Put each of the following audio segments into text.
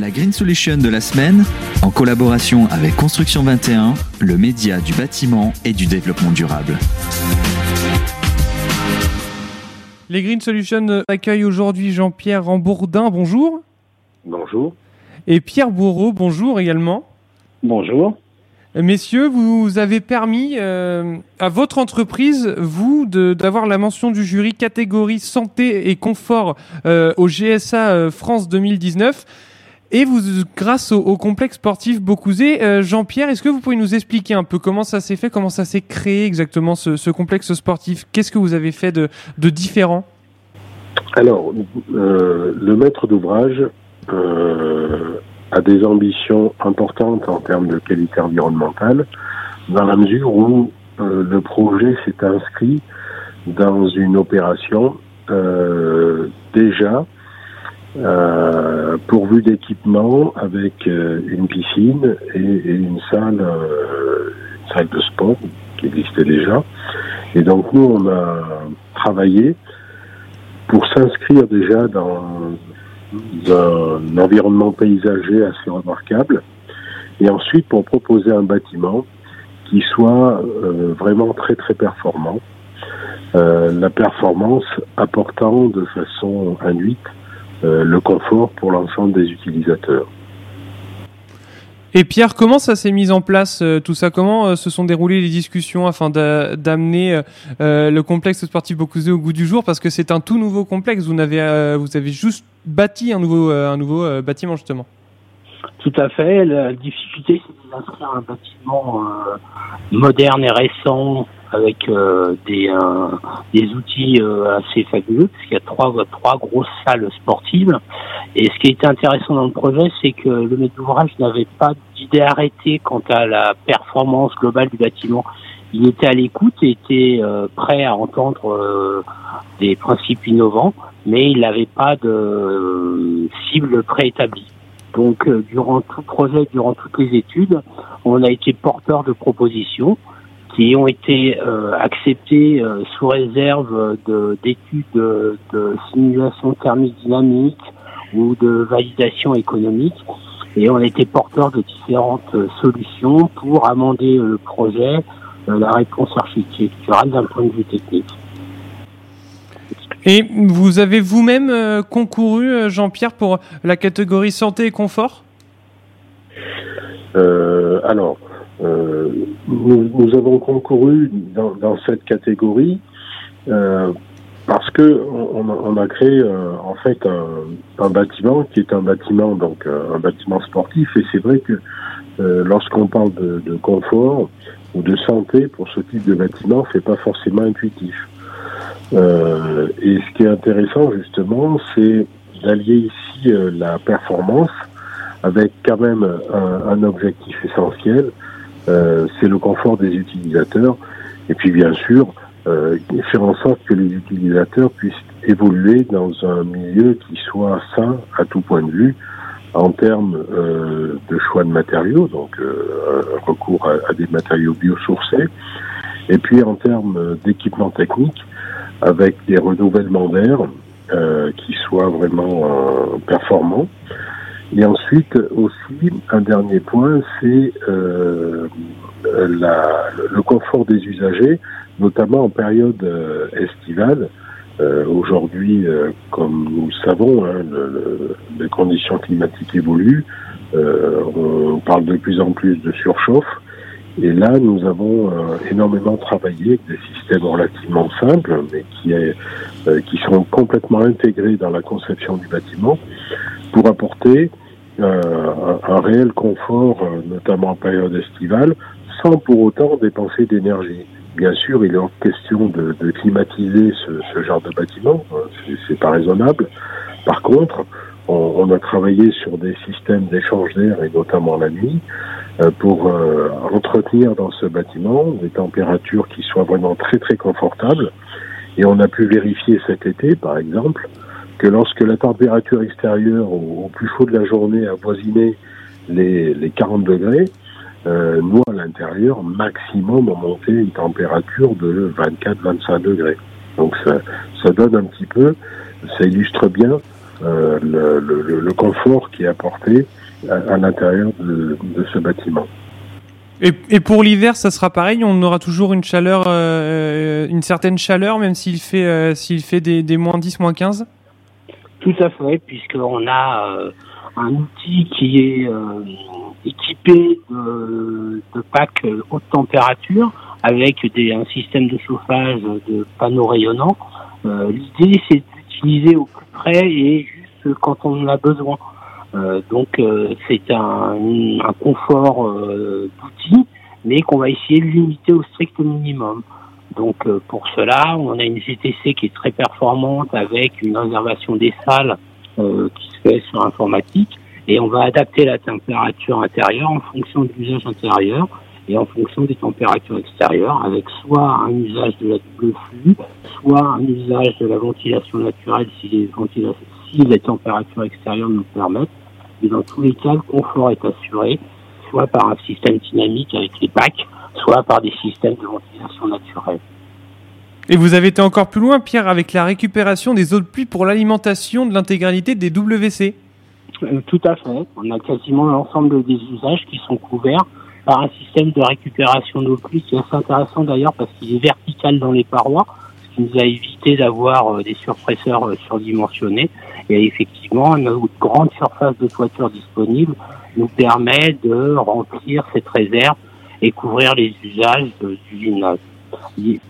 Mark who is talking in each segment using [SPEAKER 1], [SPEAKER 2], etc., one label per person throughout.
[SPEAKER 1] La Green Solution de la semaine, en collaboration avec Construction 21, le média du bâtiment et du développement durable.
[SPEAKER 2] Les Green Solutions accueillent aujourd'hui Jean-Pierre Rambourdin, bonjour.
[SPEAKER 3] Bonjour.
[SPEAKER 2] Et Pierre Bourreau, bonjour également.
[SPEAKER 3] Bonjour.
[SPEAKER 2] Messieurs, vous avez permis euh, à votre entreprise, vous, d'avoir la mention du jury catégorie santé et confort euh, au GSA euh, France 2019. Et vous, grâce au, complexe sportif Beaucouzé, Jean-Pierre, est-ce que vous pouvez nous expliquer un peu comment ça s'est fait, comment ça s'est créé exactement ce, complexe sportif? Qu'est-ce que vous avez fait de, différent?
[SPEAKER 3] Alors, le maître d'ouvrage a des ambitions importantes en termes de qualité environnementale, dans la mesure où euh, le projet s'est inscrit dans une opération euh, déjà euh, pourvue d'équipements avec euh, une piscine et, une salle, une salle de sport qui existait déjà. Et donc nous, on a travaillé pour s'inscrire déjà dans d'un environnement paysager assez remarquable, et ensuite pour proposer un bâtiment qui soit euh, vraiment très très performant. Euh, la performance apportant de façon induite euh, le confort pour l'ensemble des utilisateurs.
[SPEAKER 2] Et Pierre, comment ça s'est mis en place euh, tout ça? Comment euh, se sont déroulées les discussions afin d'amener euh, le complexe sportif Bocuse au goût du jour? Parce que c'est un tout nouveau complexe. Vous avez, vous avez juste bâti un nouveau, un nouveau bâtiment justement.
[SPEAKER 4] Tout à fait. La difficulté, c'est d'inscrire un bâtiment moderne et récent avec euh, des, euh, des outils euh, assez fabuleux, puisqu'il y a trois, trois grosses salles sportives. Et ce qui était intéressant dans le projet, c'est que le maître d'ouvrage n'avait pas d'idée arrêtée quant à la performance globale du bâtiment. Il était à l'écoute et était prêt à entendre des principes innovants, mais il n'avait pas de cible préétablie. Donc, durant tout projet, durant toutes les études, on a été porteur de propositions qui ont été euh, acceptés euh, sous réserve d'études de, de, simulation thermique dynamique ou de validation économique. Et on a été porteur de différentes solutions pour amender le projet, euh, la réponse architecturale d'un point de vue technique.
[SPEAKER 2] Et vous avez vous-même concouru, Jean-Pierre, pour la catégorie santé et confort?
[SPEAKER 3] Alors, euh, nous, avons concouru dans, dans cette catégorie euh, parce que on, a créé euh, en fait un, un, bâtiment qui est un bâtiment donc un bâtiment sportif. Et c'est vrai que lorsqu'on parle de, de, confort ou de santé pour ce type de bâtiment c'est pas forcément intuitif. Et ce qui est intéressant justement c'est d'allier ici la performance avec quand même un, un objectif essentiel euh, c'est le confort des utilisateurs. Et puis bien sûr, euh, faire en sorte que les utilisateurs puissent évoluer dans un milieu qui soit sain à tout point de vue, en termes euh, de choix de matériaux, donc euh, recours à, des matériaux biosourcés, et puis en termes d'équipement technique, avec des renouvellements d'air euh, qui soient vraiment performants. Et ensuite aussi, un dernier point, c'est euh, le confort des usagers, notamment en période euh, estivale. Euh, Aujourd'hui, euh, comme nous le savons, hein, le, les conditions climatiques évoluent. Euh, on parle de plus en plus de surchauffe. Et là, nous avons énormément travaillé avec des systèmes relativement simples, mais qui, est, qui sont complètement intégrés dans la conception du bâtiment pour apporter euh, un, réel confort, euh, notamment en période estivale, sans pour autant dépenser d'énergie. Bien sûr, il est en question de, de climatiser ce, ce, genre de bâtiment, hein, c'est pas raisonnable. Par contre, on, on, a travaillé sur des systèmes d'échange d'air et notamment la nuit euh, pour euh, entretenir dans ce bâtiment des températures qui soient vraiment très très confortables. Et on a pu vérifier cet été, par exemple, que lorsque la température extérieure au, plus chaud de la journée avoisinait les, les 40 degrés, euh, nous à l'intérieur, maximum, on montait une température de 24-25 degrés. Donc ça, donne un petit peu, ça illustre bien le, confort qui est apporté à, l'intérieur de, ce bâtiment.
[SPEAKER 2] Et, pour l'hiver, ça sera pareil. On aura toujours une chaleur, une certaine chaleur, même s'il fait, s'il fait des, des moins 10, moins 15
[SPEAKER 4] Tout à fait, puisqu'on a un outil qui est euh, équipé de, de packs haute température avec des, un système de chauffage de panneaux rayonnants. Euh, L'idée, c'est d'utiliser au plus près et juste quand on en a besoin. Euh, donc, euh, c'est un, un, confort euh, d'outil, mais qu'on va essayer de limiter au strict minimum. Donc, pour cela, on a une GTC qui est très performante avec une réservation des salles qui se fait sur informatique et on va adapter la température intérieure en fonction de l'usage intérieur et en fonction des températures extérieures, avec soit un usage de la double flux, soit un usage de la ventilation naturelle si les, si les températures extérieures nous permettent. Mais dans tous les cas, le confort est assuré, soit par un système dynamique avec les packs, soit par des systèmes de ventilation naturelle.
[SPEAKER 2] Et vous avez été encore plus loin, Pierre, avec la récupération des eaux de pluie pour l'alimentation de l'intégralité des WC.
[SPEAKER 4] Euh, tout à fait. On a quasiment l'ensemble des usages qui sont couverts par un système de récupération d'eau pluie qui est assez intéressant d'ailleurs parce qu'il est vertical dans les parois, ce qui nous a évité d'avoir euh, des surpresseurs euh, surdimensionnés. Et effectivement, une grande surface de toiture disponible nous permet de remplir cette réserve et couvrir les usages du gymnase. Il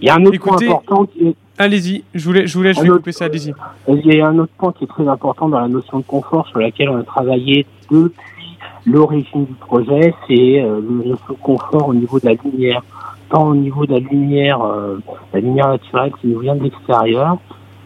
[SPEAKER 4] y a un autre point important qui est
[SPEAKER 2] Allez-y, je voulais, je voulais, je vais couper ça, allez-y.
[SPEAKER 4] Il y a un autre point qui est très important dans la notion de confort sur laquelle on a travaillé depuis l'origine du projet, c'est euh, le notion de confort au niveau de la lumière, tant au niveau de la lumière, euh, la lumière naturelle qui nous vient de l'extérieur,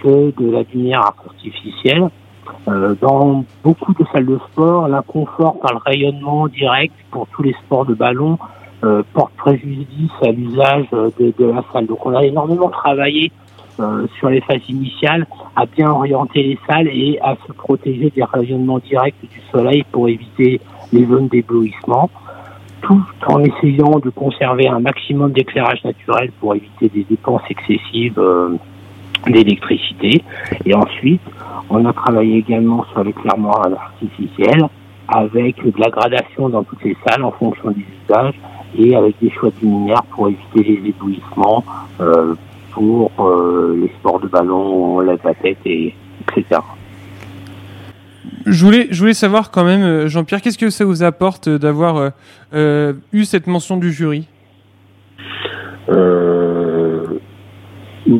[SPEAKER 4] que de la lumière artificielle. Euh, dans beaucoup de salles de sport, l'inconfort par le rayonnement direct pour tous les sports de ballon euh, porte préjudice à l'usage de, la salle. Donc on a énormément travaillé euh, sur les phases initiales, à bien orienter les salles et à se protéger des rayonnements directs du soleil pour éviter les zones d'éblouissement, tout en essayant de conserver un maximum d'éclairage naturel pour éviter des dépenses excessives d'électricité. Et ensuite, on a travaillé également sur l'éclairement artificiel avec de la gradation dans toutes les salles en fonction des usages et avec des choix de luminaire pour éviter les éblouissements, euh, pour euh, les sports de ballon, la tête, et, etc.
[SPEAKER 2] Je voulais, je voulais savoir quand même, euh, Jean-Pierre, qu'est-ce que ça vous apporte d'avoir eu cette mention du jury?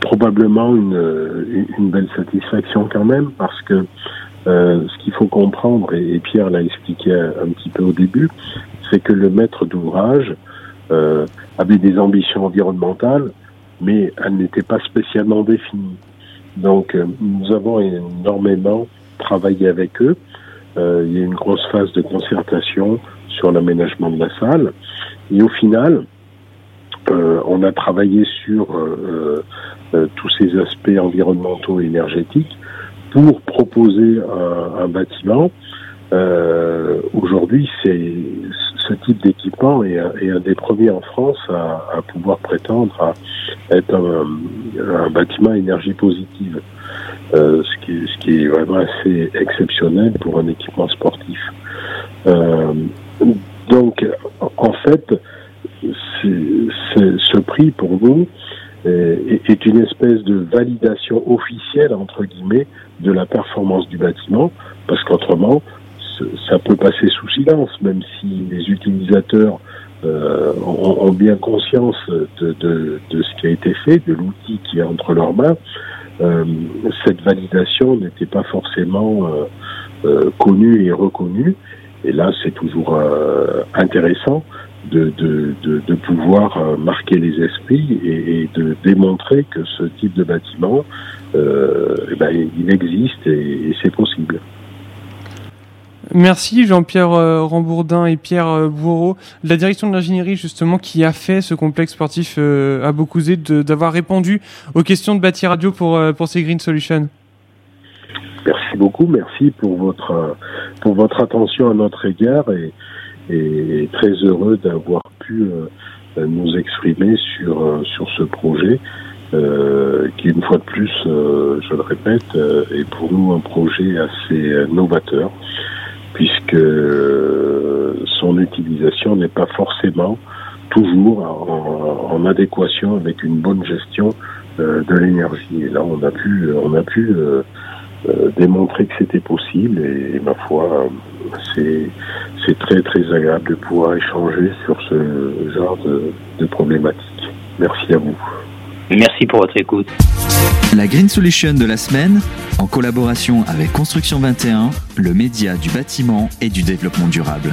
[SPEAKER 3] Probablement une, une, belle satisfaction quand même, parce que ce qu'il faut comprendre, et, Pierre l'a expliqué un, petit peu au début, c'est que le maître d'ouvrage avait des ambitions environnementales mais elle n'était pas spécialement définie. Donc euh, nous avons énormément travaillé avec eux. Euh, il y a une grosse phase de concertation sur l'aménagement de la salle. Et au final, euh, on a travaillé sur euh, euh, tous ces aspects environnementaux et énergétiques pour proposer un, un bâtiment. Aujourd'hui, c'est ce type d'équipement est, un des premiers en France à, pouvoir prétendre à être un, bâtiment à énergie positive, euh, ce, qui, ce, qui, est vraiment assez exceptionnel pour un équipement sportif. Euh, donc, en fait, ce prix pour nous est, est une espèce de validation officielle, entre guillemets, de la performance du bâtiment, parce qu'autrement, ça peut passer sous silence, même si les utilisateurs euh, ont, bien conscience de, de, de, ce qui a été fait, de l'outil qui est entre leurs mains. Euh, cette validation n'était pas forcément euh, euh connue et reconnue. Et là, c'est toujours euh, intéressant de, de, de, pouvoir euh, marquer les esprits et, et, de démontrer que ce type de bâtiment, eh ben, il existe et, et c'est possible.
[SPEAKER 2] Merci Jean-Pierre euh, Rambourdin et Pierre euh, Bourreau de la direction de l'ingénierie justement qui a fait ce complexe sportif euh, à Beaucouzé d'avoir répondu aux questions de Bâti Radio pour, pour ces Green Solutions.
[SPEAKER 3] Merci beaucoup, merci pour votre, pour votre attention à notre égard et, et très heureux d'avoir pu nous exprimer sur, sur ce projet qui une fois de plus, je le répète, est pour nous un projet assez novateur, puisque son utilisation n'est pas forcément toujours en, adéquation avec une bonne gestion de l'énergie. Et là, on a pu, on a pu euh, démontrer que c'était possible et, ma foi, c'est c'est très très agréable de pouvoir échanger sur ce genre de, de problématiques. Merci à vous.
[SPEAKER 4] Merci pour votre écoute.
[SPEAKER 1] La Green Solution de la semaine, en collaboration avec Construction 21, le média du bâtiment et du développement durable.